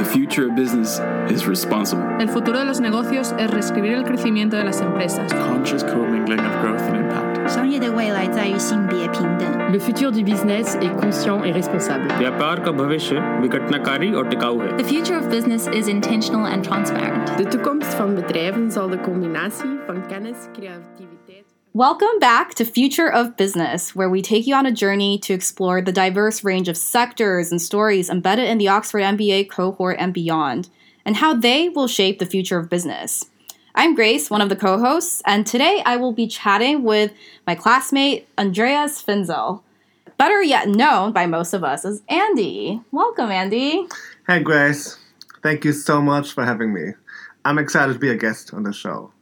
The future of business is responsible. El futuro de los negocios es reescribir el crecimiento de las empresas. Conscious commingling of growth and impact. 商业的未来在于性别平等。 Le futur du business est conscient et responsable. व्यापार का भविष्य विघटनकारी और टिकाऊ है The future of business is intentional and transparent. De toekomst van bedrijven zal de combinatie van kennis, creativiteit. Welcome back to Future of Business, where we take you on a journey to explore the diverse range of sectors and stories embedded in the Oxford MBA cohort and beyond, and how they will shape the future of business. I'm Grace, one of the co hosts, and today I will be chatting with my classmate, Andreas Finzel, better yet known by most of us as Andy. Welcome, Andy. Hey, Grace. Thank you so much for having me. I'm excited to be a guest on the show.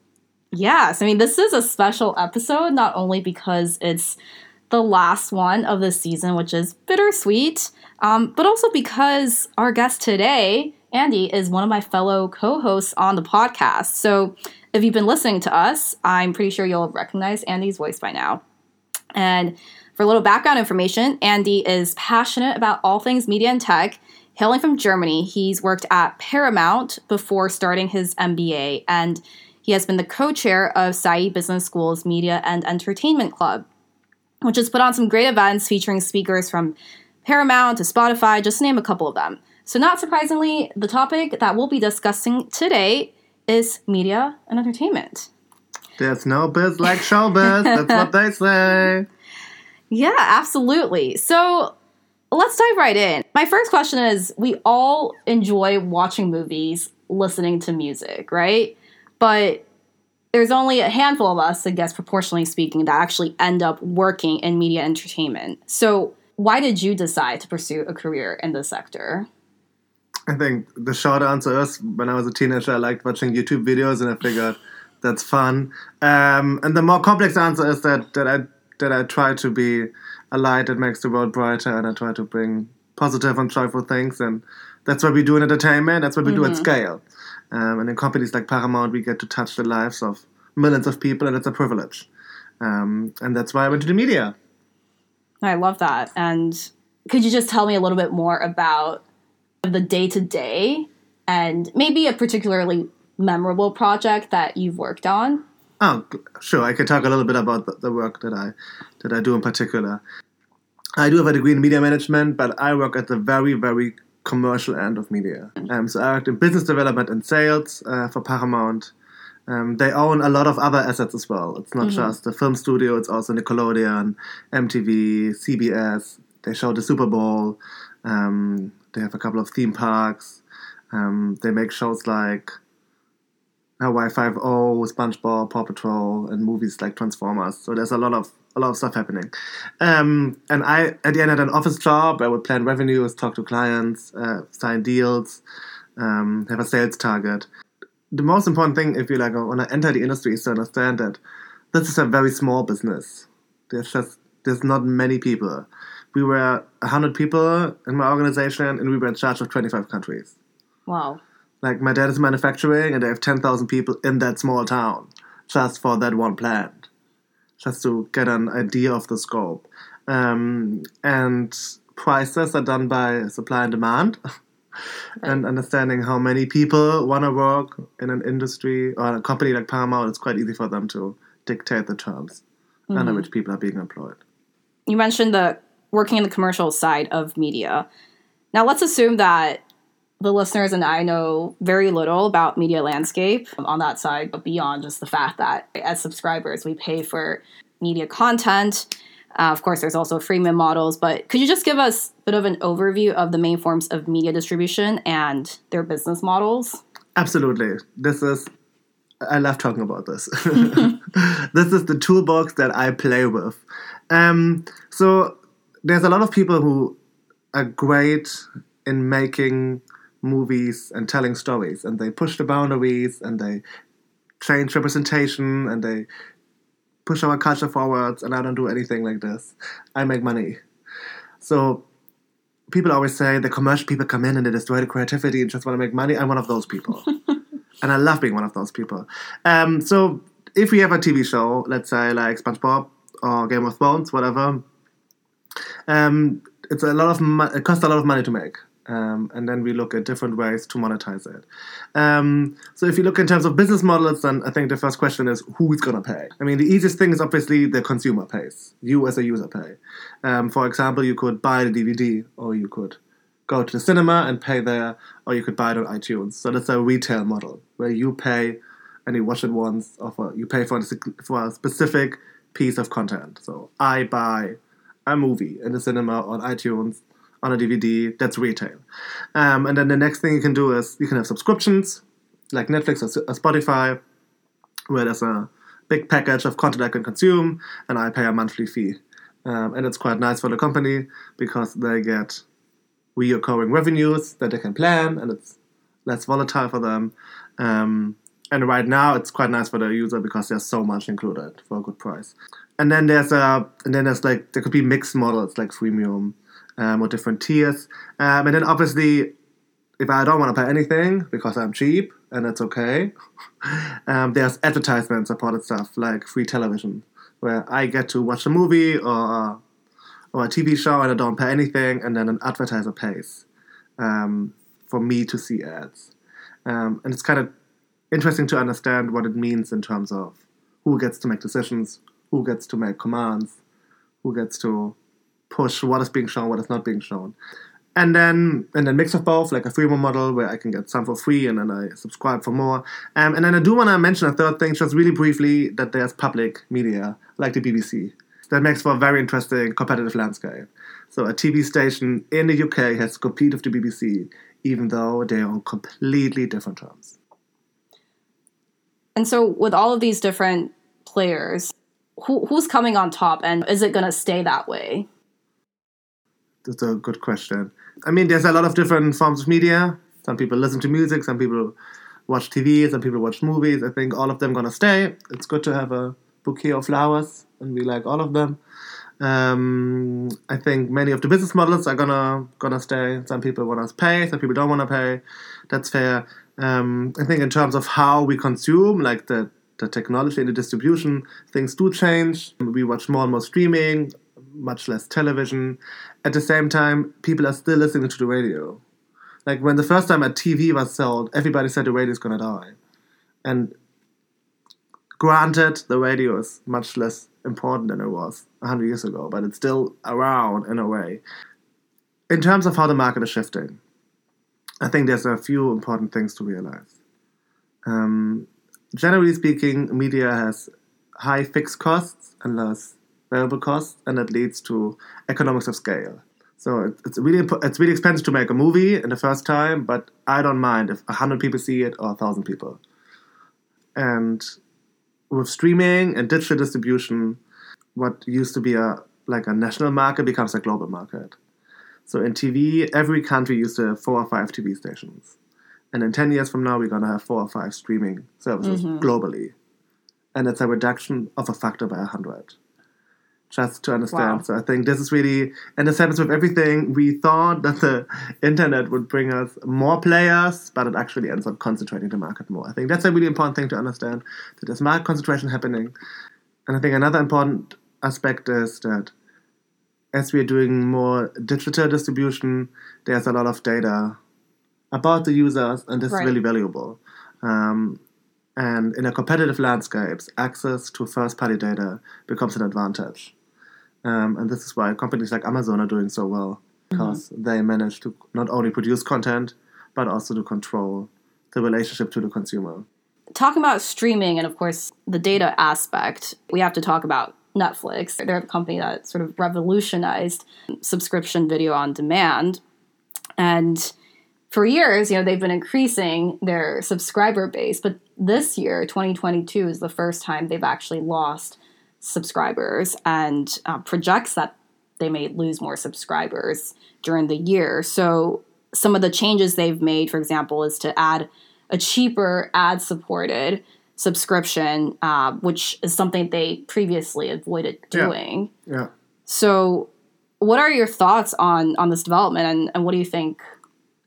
Yes, I mean, this is a special episode, not only because it's the last one of the season, which is bittersweet, um, but also because our guest today, Andy, is one of my fellow co hosts on the podcast. So if you've been listening to us, I'm pretty sure you'll have recognized Andy's voice by now. And for a little background information, Andy is passionate about all things media and tech. Hailing from Germany, he's worked at Paramount before starting his MBA, and he has been the co chair of Said Business School's Media and Entertainment Club, which has put on some great events featuring speakers from Paramount to Spotify, just name a couple of them. So, not surprisingly, the topic that we'll be discussing today is media and entertainment. There's no biz like showbiz. That's what they say. Yeah, absolutely. So let's dive right in. My first question is we all enjoy watching movies, listening to music, right? But there's only a handful of us, I guess, proportionally speaking, that actually end up working in media entertainment. So why did you decide to pursue a career in this sector? I think the short answer is when I was a teenager, I liked watching YouTube videos and I figured that's fun. Um, and the more complex answer is that, that I that I try to be a light that makes the world brighter and I try to bring positive and joyful things. And that's what we do in entertainment. That's what we do at scale. Um, and in companies like Paramount, we get to touch the lives of millions of people, and it's a privilege. Um, and that's why I went to the media. I love that. And could you just tell me a little bit more about the day to day and maybe a particularly memorable project that you've worked on? Oh, sure. I can talk a little bit about the, the work that I that I do in particular. I do have a degree in media management, but I work at the very, very commercial end of media. Um, so I worked in business development and sales uh, for Paramount. Um, they own a lot of other assets as well. It's not just the film studio; it's also Nickelodeon, MTV, CBS. They show the Super Bowl. Um, they have a couple of theme parks. Um, they make shows like Hawaii Five O, SpongeBob, Paw Patrol, and movies like Transformers. So there's a lot of a lot of stuff happening. Um, and I, at the end, had an office job. I would plan revenues, talk to clients, uh, sign deals, um, have a sales target. The most important thing, if you like, when I enter the industry, is to understand that this is a very small business. There's just there's not many people. We were hundred people in my organization, and we were in charge of 25 countries. Wow. Like my dad is manufacturing, and they have ten thousand people in that small town just for that one plant, just to get an idea of the scope. Um, and prices are done by supply and demand, and understanding how many people want to work in an industry or a company like Paramount. It's quite easy for them to dictate the terms under which people are being employed. You mentioned the working in the commercial side of media. Now let's assume that the listeners and I know very little about media landscape on that side, but beyond just the fact that as subscribers we pay for media content. Uh, of course, there's also freemium models, but could you just give us a bit of an overview of the main forms of media distribution and their business models? Absolutely. This is I love talking about this. this is the toolbox that I play with. Um, so there's a lot of people who are great in making movies and telling stories, and they push the boundaries and they change representation and they push our culture forwards. And I don't do anything like this. I make money. So people always say the commercial people come in and they destroy the creativity and just want to make money. I'm one of those people. and I love being one of those people. Um, so if we have a TV show, let's say like SpongeBob or Game of Thrones, whatever, um, it's a lot of mo- it costs a lot of money to make. Um, and then we look at different ways to monetize it. Um, so if you look in terms of business models, then I think the first question is who's going to pay? I mean, the easiest thing is obviously the consumer pays. You as a user pay. Um, for example, you could buy the DVD, or you could go to the cinema and pay there, or you could buy it on iTunes. So that's a retail model where you pay and you watch it once, or for, you pay for a, for a specific piece of content. So I buy a movie in the cinema on iTunes on a DVD. That's retail. Um, and then the next thing you can do is you can have subscriptions like Netflix or, or Spotify, where there's a big package of content I can consume, and I pay a monthly fee. Um, and it's quite nice for the company because they get reoccurring revenues that they can plan, and it's less volatile for them. Um, and right now, it's quite nice for the user because there's so much included for a good price. And then there's a, and then there's like there could be mixed models like freemium um, or different tiers. Um, and then obviously, if I don't want to pay anything because I'm cheap and it's okay, um, there's advertisement supported stuff like free television where I get to watch a movie or or a TV show and I don't pay anything, and then an advertiser pays um, for me to see ads. Um, and it's kind of interesting to understand what it means in terms of who gets to make decisions, who gets to make commands, who gets to push what is being shown, what is not being shown. And then and then mix of both, like a freemium model where I can get some for free and then I subscribe for more. Um, and then I do want to mention a third thing, just really briefly, that there's public media like the BBC. That makes for a very interesting competitive landscape. So a TV station in the UK has to compete with the BBC, even though they're on completely different terms. And so, with all of these different players, who, who's coming on top, and is it going to stay that way? That's a good question. I mean, there's a lot of different forms of media. Some people listen to music, some people watch TV, some people watch movies. I think all of them gonna stay. It's good to have a bouquet of flowers, and we like all of them. Um, I think many of the business models are gonna gonna stay. Some people want to pay, some people don't want to pay. That's fair. Um, I think in terms of how we consume, like the the technology and the distribution, things do change. We watch more and more streaming, much less television. At the same time, people are still listening to the radio. Like when the first time a TV was sold, everybody said the radio is gonna die. And granted, the radio is much less important than it was 100 years ago, but it's still around in a way. In terms of how the market is shifting, I think there's a few important things to realize. Um, generally speaking, media has high fixed costs and less variable costs, and that leads to economics of scale. So it's really it's really expensive to make a movie in the first time, but I don't mind if hundred people see it or thousand people. And with streaming and digital distribution, what used to be a like a national market becomes a global market. So in TV, every country used to have four or five TV stations, and in ten years from now, we're gonna have four or five streaming services mm-hmm. globally, and it's a reduction of a factor by hundred just to understand. Wow. So I think this is really, and this happens with everything. We thought that the internet would bring us more players, but it actually ends up concentrating the market more. I think that's a really important thing to understand that there's market concentration happening. And I think another important aspect is that as we are doing more digital distribution, there's a lot of data about the users, and this right. is really valuable. Um, and in a competitive landscape, access to first party data becomes an advantage. Um, and this is why companies like Amazon are doing so well because mm-hmm. they manage to not only produce content but also to control the relationship to the consumer. Talking about streaming and, of course, the data aspect, we have to talk about Netflix. They're the company that sort of revolutionized subscription video on demand. And for years, you know, they've been increasing their subscriber base, but this year, 2022, is the first time they've actually lost subscribers and uh, projects that they may lose more subscribers during the year. So, some of the changes they've made, for example, is to add a cheaper ad supported subscription, uh, which is something they previously avoided doing. Yeah. yeah. So, what are your thoughts on on this development, and, and what do you think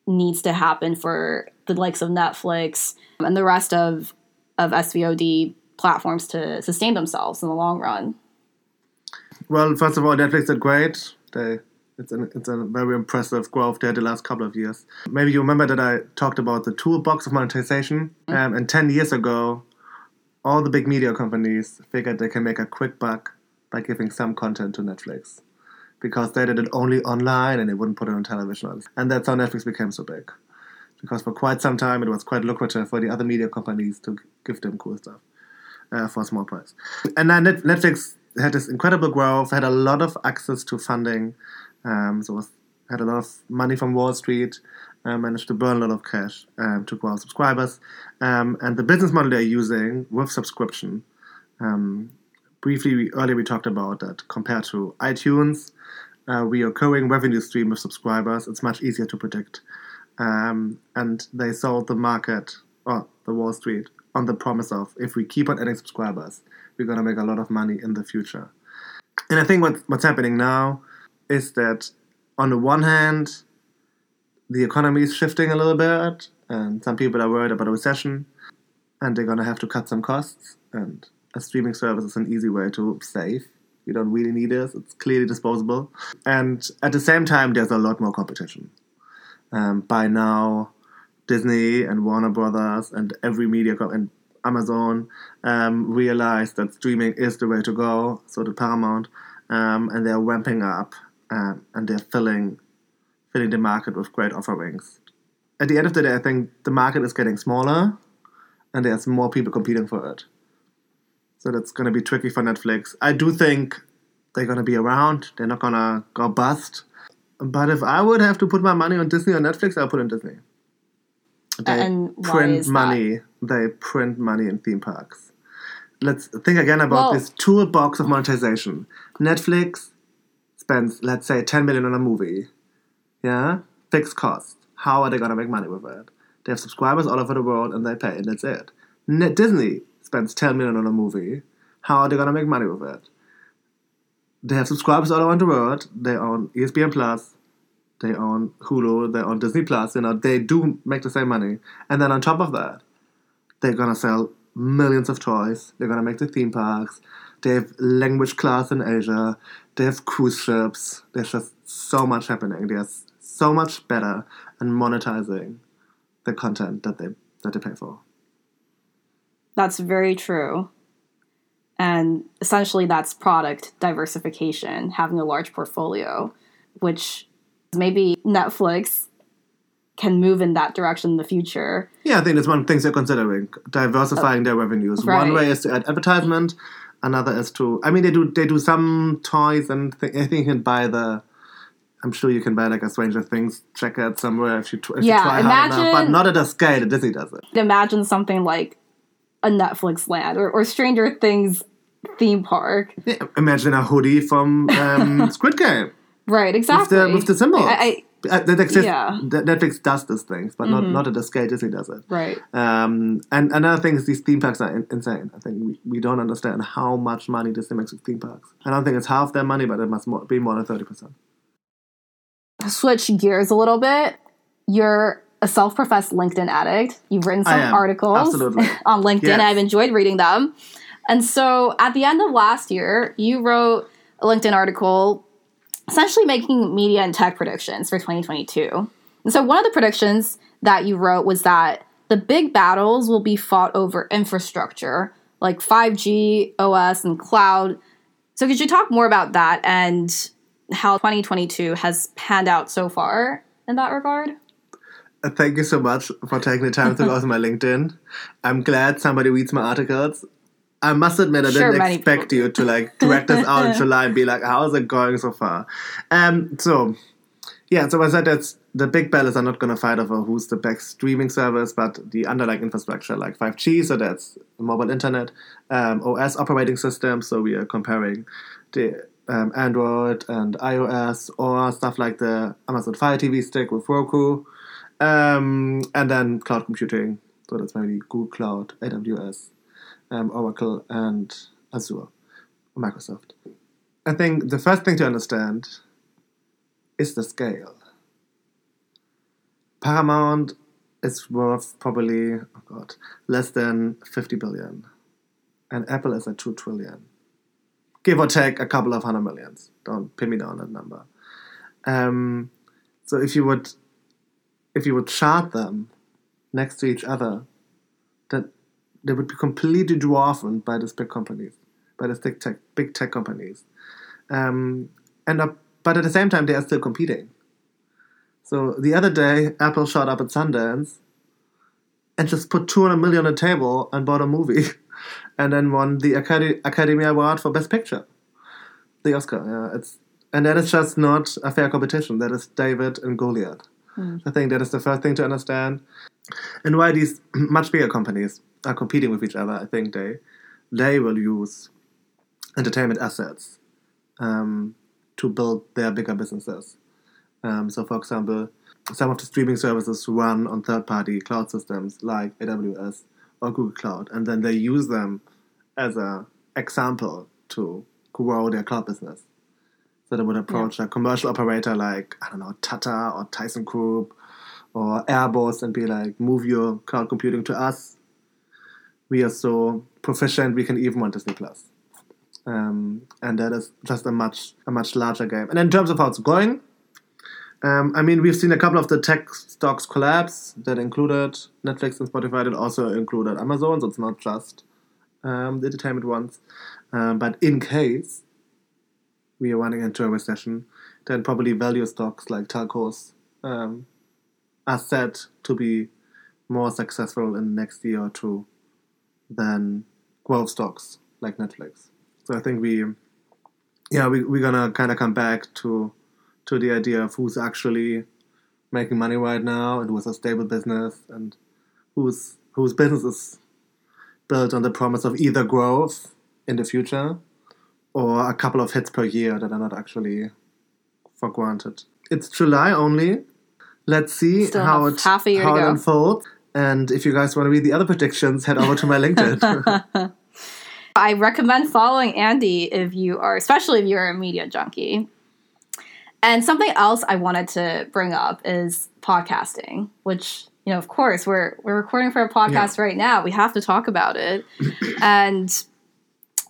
needs to happen for the likes of Netflix and the rest of of SVOD platforms to sustain themselves in the long run? Well, first of all, Netflix did great. They It's an, it's a very impressive growth there the last couple of years. Maybe you remember that I talked about the toolbox of monetization. Um, and 10 years ago, all the big media companies figured they can make a quick buck by giving some content to Netflix because they did it only online and they wouldn't put it on television. And that's how Netflix became so big. Because for quite some time, it was quite lucrative for the other media companies to give them cool stuff uh, for a small price. And then Netflix had this incredible growth, had a lot of access to funding, um, so was, had a lot of money from Wall Street, uh, managed to burn a lot of cash um, to grow subscribers. Um, and the business model they're using with subscription, um, briefly we, earlier we talked about that compared to iTunes, uh, recurring revenue stream with subscribers, it's much easier to predict. Um, and they sold the market, or the Wall Street, on the promise of if we keep on adding subscribers, we're to make a lot of money in the future. And I think what, what's happening now is that on the one hand, the economy is shifting a little bit, and some people are worried about a recession, and they're to have to cut some costs. And a streaming service is an easy way to save. You don't really need it, it's clearly disposable. And at the same time, there's a lot more competition. Um, by now, Disney and Warner Brothers and every media co- and Amazon um, realized that streaming is the way to go. So did Paramount, um, and they're ramping up um, and they're filling filling the market with great offerings. At the end of the day, I think the market is getting smaller, and there's more people competing for it. So that's going to be tricky for Netflix. I do think they're going to be around. They're not going to go bust. But if I would have to put my money on Disney or Netflix, I'll put in Disney. They And print is that? money. They print money in theme parks. Let's think again about Well- this toolbox of monetization. Netflix spends, let's say, 10 million on a movie. Yeah? Fixed cost. How are they going to make money with it? They have subscribers all over the world and they pay, and that's it. Net Disney spends 10 million on a movie. How are they going to make money with it? They have subscribers all around the world. They own ESPN Plus. They own Hulu. They own Disney Plus. You know, they do make the same money. And then on top of that, they're gonna sell millions of toys. They're gonna make the theme parks. They have language class in Asia. They have cruise ships. There's just so much happening. There's so much better and monetizing the content that they that they pay for. That's very true. And essentially, that's product diversification, having a large portfolio, which maybe Netflix can move in that direction in the future. Yeah, I think that's one of the things they're considering diversifying their revenues. One way is to add advertisement. Another is to. I mean, they do they do some toys and th- I think you can buy the. I'm sure you can buy like a Stranger Things jacket somewhere if you, tr- if Yeah, you try hard enough, but imagine- not at a scale that Disney does it. Imagine something like a Netflix land or, or Stranger Things theme park. Yeah, imagine a hoodie from um, Squid Game Right, with exactly. the with the symbols. I, I, Uh, that exists. Yeah. Mm-hmm. Netflix does these things, but not not at the scale Disney does it. right. Um, and another thing is these theme parks are in- insane. I think we, we don't understand how much money Disney makes with theme parks. I don't think it's half their money, but it must more, be more than thirty percent. Switch gears a little bit. You're a self professed LinkedIn addict. You've written some articles on LinkedIn. Yes. I've enjoyed reading them. And so at the end of last year, you wrote a LinkedIn article essentially making media and tech predictions for 2022. And so one of the predictions that you wrote was that the big battles will be fought over infrastructure like 5G, OS, and cloud. So could you talk more about that and how 2022 has panned out so far in that regard? Uh, thank you so much for taking the time to go to my LinkedIn. I'm glad somebody reads my articles. I must admit, I Sure, didn't expect people you to like direct us out in July and be like, "How's it going so far?" Um, so yeah, so I said that's the big battles are not going to fight over who's the best streaming service, but the underlying infrastructure like 5G, so that's mobile internet, um, OS operating system. So we are comparing the um, Android and iOS or stuff like the Amazon Fire TV stick with Roku, um, and then cloud computing. So that's maybe Google Cloud, AWS, um, Oracle, and Azure, Microsoft. I think the first thing to understand is the scale. Paramount is worth probably, oh god, less than 50 billion. And Apple is at 2 trillion. Give or take a couple of hundred millions. Don't pin me down that number. Um, so if you would if you would chart them next to each other, they would be completely dwarfed by these big companies, by these big tech big tech companies. Um, and uh, but at the same time they are still competing. So the other day, Apple showed up at Sundance and just put 200 million on the table and bought a movie, and then won the Acad- Academy Award for Best Picture, the Oscar. Yeah, it's and that is just not a fair competition. That is David and Goliath. I think that is the first thing to understand, and why these much bigger companies are competing with each other. I think they they will use entertainment assets um, to build their bigger businesses. Um, so, for example, some of the streaming services run on third-party cloud systems like AWS or Google Cloud, and then they use them as an example to grow their cloud business. So they would approach a commercial operator like I don't know Tata or Tyson Group or Airbus and be like, "Move your cloud computing to us. We are so proficient, we can even run Disney Plus." Um, and that is just a much a much larger game. And in terms of how it's going, um, I mean, we've seen a couple of the tech stocks collapse that included Netflix and Spotify. That also included Amazon, so it's not just um, the entertainment ones. Um, but in case we are running into a recession, then probably value stocks like telcos um, are set to be more successful in the next year or two than growth stocks like Netflix. So I think we, yeah, we, we're gonna kind of come back to to the idea of who's actually making money right now and who's a stable business and whose whose business is built on the promise of either growth in the future or a couple of hits per year that are not actually for granted. It's July only. Let's see Still how it half a year to how it unfolds. And if you guys want to read the other predictions, head over to my LinkedIn. I recommend following Andy if you are, especially if you're a media junkie. And something else I wanted to bring up is podcasting, which you know, of course, we're we're recording for a podcast right now. We have to talk about it, and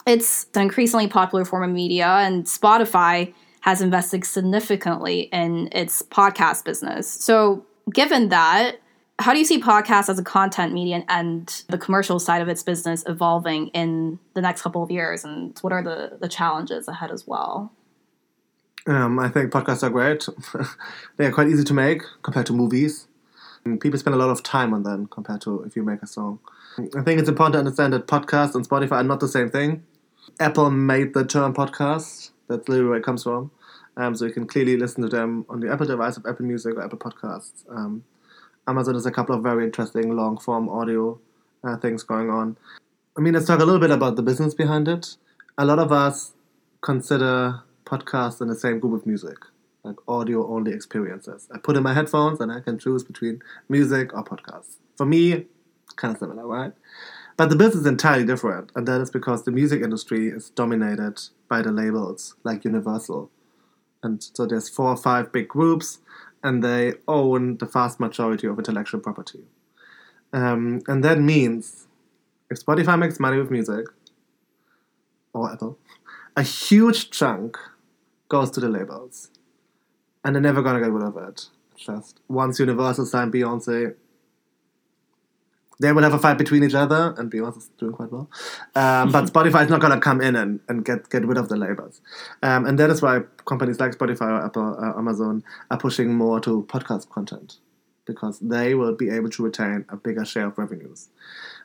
it's an increasingly popular form of media. And Spotify has invested significantly in its podcast business. So, given that, how do you see podcasts as a content medium and the commercial side of its business evolving in the next couple of years? And what are the, the challenges ahead as well? Um, I think podcasts are great. they are quite easy to make compared to movies. And people spend a lot of time on them compared to if you make a song. I think it's important to understand that podcasts and Spotify are not the same thing. Apple made the term podcast. That's literally where it comes from. Um, so you can clearly listen to them on the Apple device of Apple Music or Apple Podcasts. Um, Amazon has a couple of very interesting long form audio uh, things going on. I mean, let's talk a little bit about the business behind it. A lot of us consider podcasts in the same group of music, like audio only experiences. I put in my headphones and I can choose between music or podcasts. For me, kind of similar, right? But the business is entirely different, and that is because the music industry is dominated by the labels like Universal. And so there's four or five big groups, and they own the vast majority of intellectual property. Um, and that means if Spotify makes money with music, or Apple, a huge chunk goes to the labels. And they're never gonna get rid of it. Just once Universal signed Beyonce, they will have a fight between each other, and Beyonce's doing quite well. Um, but Spotify is not gonna come in and, and get, get rid of the labels. Um, and that is why companies like Spotify or Apple, uh, Amazon are pushing more to podcast content because they will be able to retain a bigger share of revenues.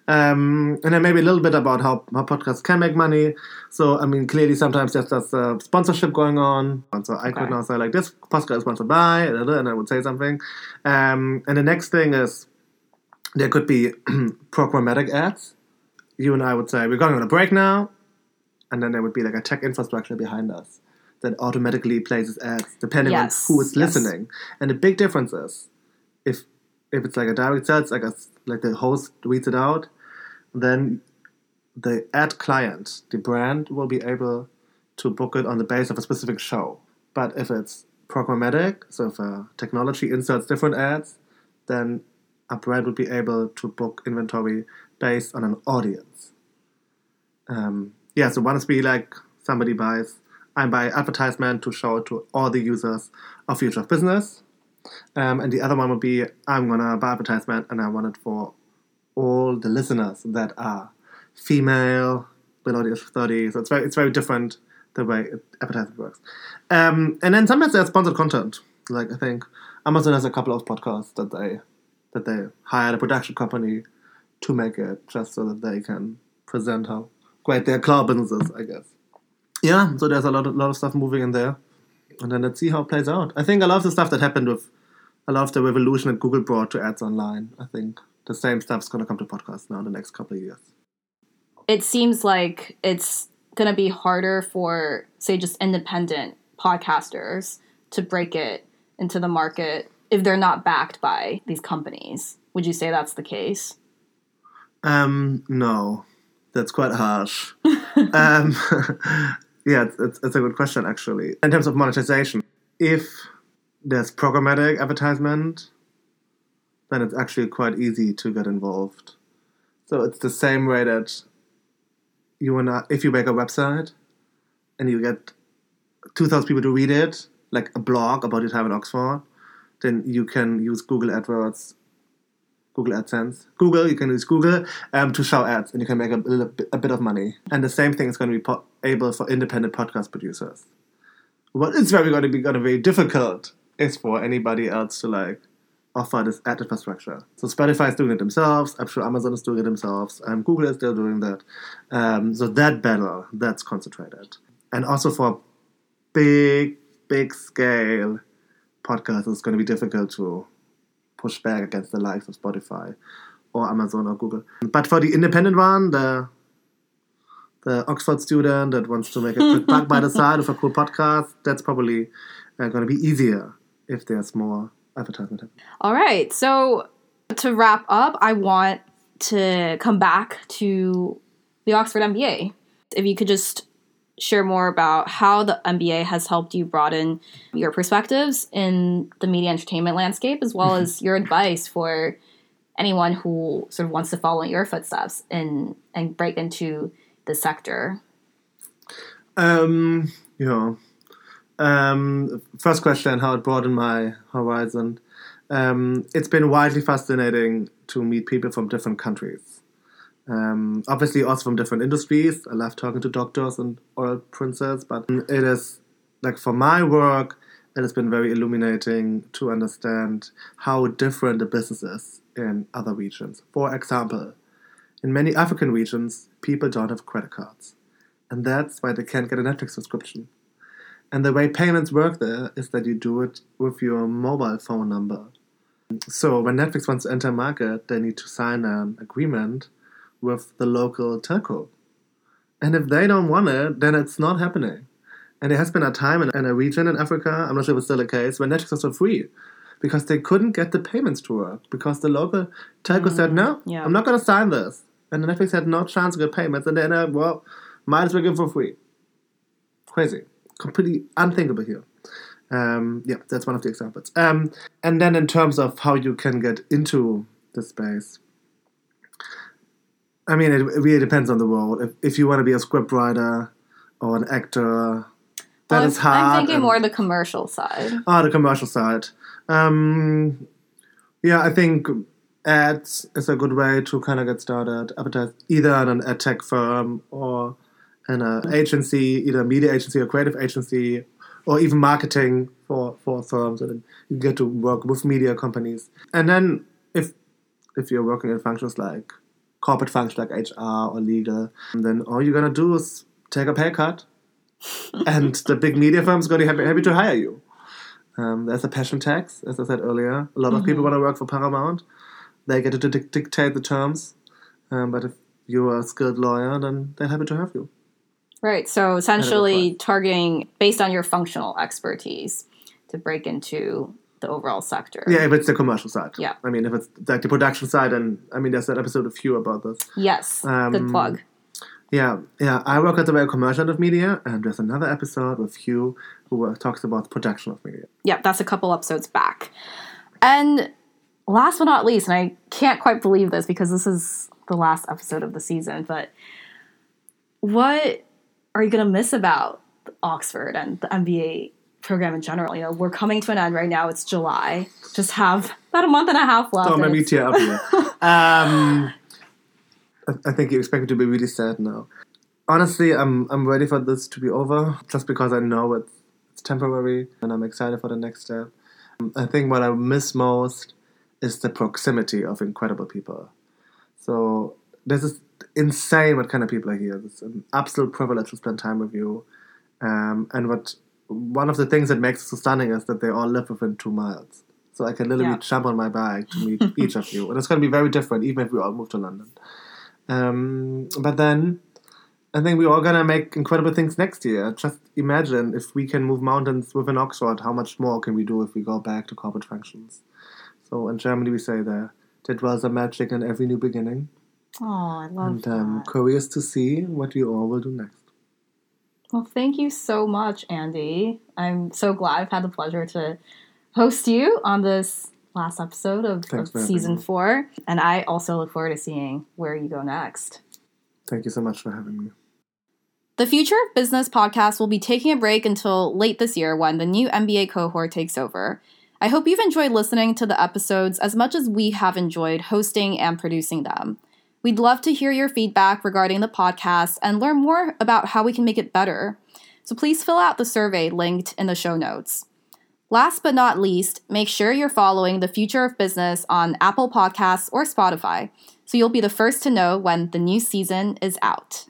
Um, and then maybe a little bit about how, how podcasts can make money. So, I mean, clearly sometimes there's just a sponsorship going on. And so I could Okay. now say, like, this podcast is sponsored by, and I would say something. Um, and the next thing is there could be programmatic ads. You and I would say, we're going on a break now. And then there would be like a tech infrastructure behind us that automatically places ads depending Yes, on who is yes. listening. And the big difference is if if it's like a direct sales, like a, like the host reads it out, then the ad client, the brand, will be able to book it on the base of a specific show. But if it's programmatic, so if a technology inserts different ads, then a brand would be able to book inventory based on an audience. Um, yeah, so once we like somebody buys I buy advertisement to show it to all the users of Future of Business. Um, and the other one would be I'm gonna buy advertisement and I want it for all the listeners that are female, below the age of 30. So it's very it's very different the way advertisement works. Um, and then sometimes there's sponsored content. Like I think Amazon has a couple of podcasts that they that they hired a production company to make it just so that they can present how great their business is, I guess. Yeah, so there's a lot of, lot of stuff moving in there. And then let's see how it plays out. I think a lot of the stuff that happened with a lot of the revolution that Google brought to ads online, I think the same stuff's going to come to podcasts now in the next couple of years. It seems like it's going to be harder for, say, just independent podcasters to break it into the market if they're not backed by these companies. Would you say that's the case? Um, no, that's quite harsh. um, yeah, it's, it's, it's a good question actually. In terms of monetization, if there's programmatic advertisement, then it's actually quite easy to get involved. So it's the same way that you wanna if you make a website and you get two thousand people to read it, like a blog about your time in Oxford, then you can use Google AdWords, Google AdSense, Google. You can use Google um, to show ads, and you can make a, little bit, a bit of money. And the same thing is going to be po- able for independent podcast producers. What is very going to be going to be difficult is for anybody else to like offer this ad infrastructure. So Spotify is doing it themselves. I'm sure Amazon is doing it themselves. Um, Google is still doing that. Um, so that battle that's concentrated, and also for big, big scale podcasts, it's going to be difficult to push back against the likes of Spotify or Amazon or Google. But for the independent one, the the Oxford student that wants to make a quick buck by the side of a cool podcast, that's probably uh, going to be easier if there's more advertisement. All right. So to wrap up, I want to come back to the Oxford MBA. If you could just share more about how the MBA has helped you broaden your perspectives in the media entertainment landscape, as well as your advice for anyone who sort of wants to follow in your footsteps and and break into the sector. Um, yeah. Um, first question: How it broadened my horizon. Um, it's been widely fascinating to meet people from different countries. Um, obviously, also from different industries. I love talking to doctors and oil princes, but it is like for my work, it has been very illuminating to understand how different the business is in other regions. For example, in many African regions, people don't have credit cards, and that's why they can't get a Netflix subscription. And the way payments work there is that you do it with your mobile phone number. So when Netflix wants to enter market, they need to sign an agreement with the local telco. And if they don't want it, then it's not happening. And there has been a time in, in a region in Africa, I'm not sure if it's still the case, when Netflix was for free because they couldn't get the payments to work because the local telco said, no, yeah. I'm not going to sign this. And the Netflix had no chance to get payments. And then, uh, well, might as well give it for free. Crazy. Completely unthinkable here. Um, yeah, that's one of the examples. Um, and then in terms of how you can get into the space, I mean, it, it really depends on the role. If, if you want to be a scriptwriter or an actor, that Well, is hard. I'm thinking and- more the commercial side. Oh, the commercial side. Um, yeah, I think ads is a good way to kind of get started. Advertise either in an ad tech firm or in an agency, either a media agency or creative agency, or even marketing for, for firms. And then you get to work with media companies. And then if if you're working in functions like corporate functions like HR or legal, then all you're gonna do is take a pay cut, and the big media firms gonna be happy, happy to hire you. Um, there's a passion tax, as I said earlier. A lot of people want to work for Paramount. They get to dic- dictate the terms, um, but if you're a skilled lawyer, then they're happy to have you. Right. So essentially targeting based on your functional expertise to break into the overall sector. Yeah, if it's the commercial side. Yeah. I mean, if it's like the production side, and I mean, there's an episode of Hugh about this. Yes. Good Um, plug. Yeah, yeah. I work at the very commercial end of media, and there's another episode with Hugh who uh, talks about the production of media. Yeah, that's a couple episodes back. And last but not least, and I can't quite believe this because this is the last episode of the season, but what are you going to miss about Oxford and the MBA program in general. You know, we're coming to an end right now. It's July. Just have about a month and a half left. Don't and make me tear up here. um, I- think you expect me to be really sad now. Honestly, I'm I'm ready for this to be over, just because I know it's it's temporary, and I'm excited for the next step. I think what I miss most is the proximity of incredible people. So this is insane what kind of people are here. It's an absolute privilege to spend time with you. Um, and what one of the things that makes it so stunning is that they all live within two miles. So I can literally Yeah. jump on my bike to meet each of you. And it's going to be very different, even if we all move to London. Um, but then I think we're all going to make incredible things next year. Just imagine if we can move mountains within Oxford, how much more can we do if we go back to corporate functions? So in Germany, we say there, that was a magic in every new beginning. Oh, I love And um, that. curious to see what you all will do next. Well, thank you so much, Andy. I'm so glad I've had the pleasure to host you on this last episode of, Thanks of season four. And I also look forward to seeing where you go next. Thank you so much for having me. The Future of Business podcast will be taking a break until late this year when the new MBA cohort takes over. I hope you've enjoyed listening to the episodes as much as we have enjoyed hosting and producing them. We'd love to hear your feedback regarding the podcast and learn more about how we can make it better. So please fill out the survey linked in the show notes. Last but not least, make sure you're following The Future of Business on Apple Podcasts or Spotify so you'll be the first to know when the new season is out.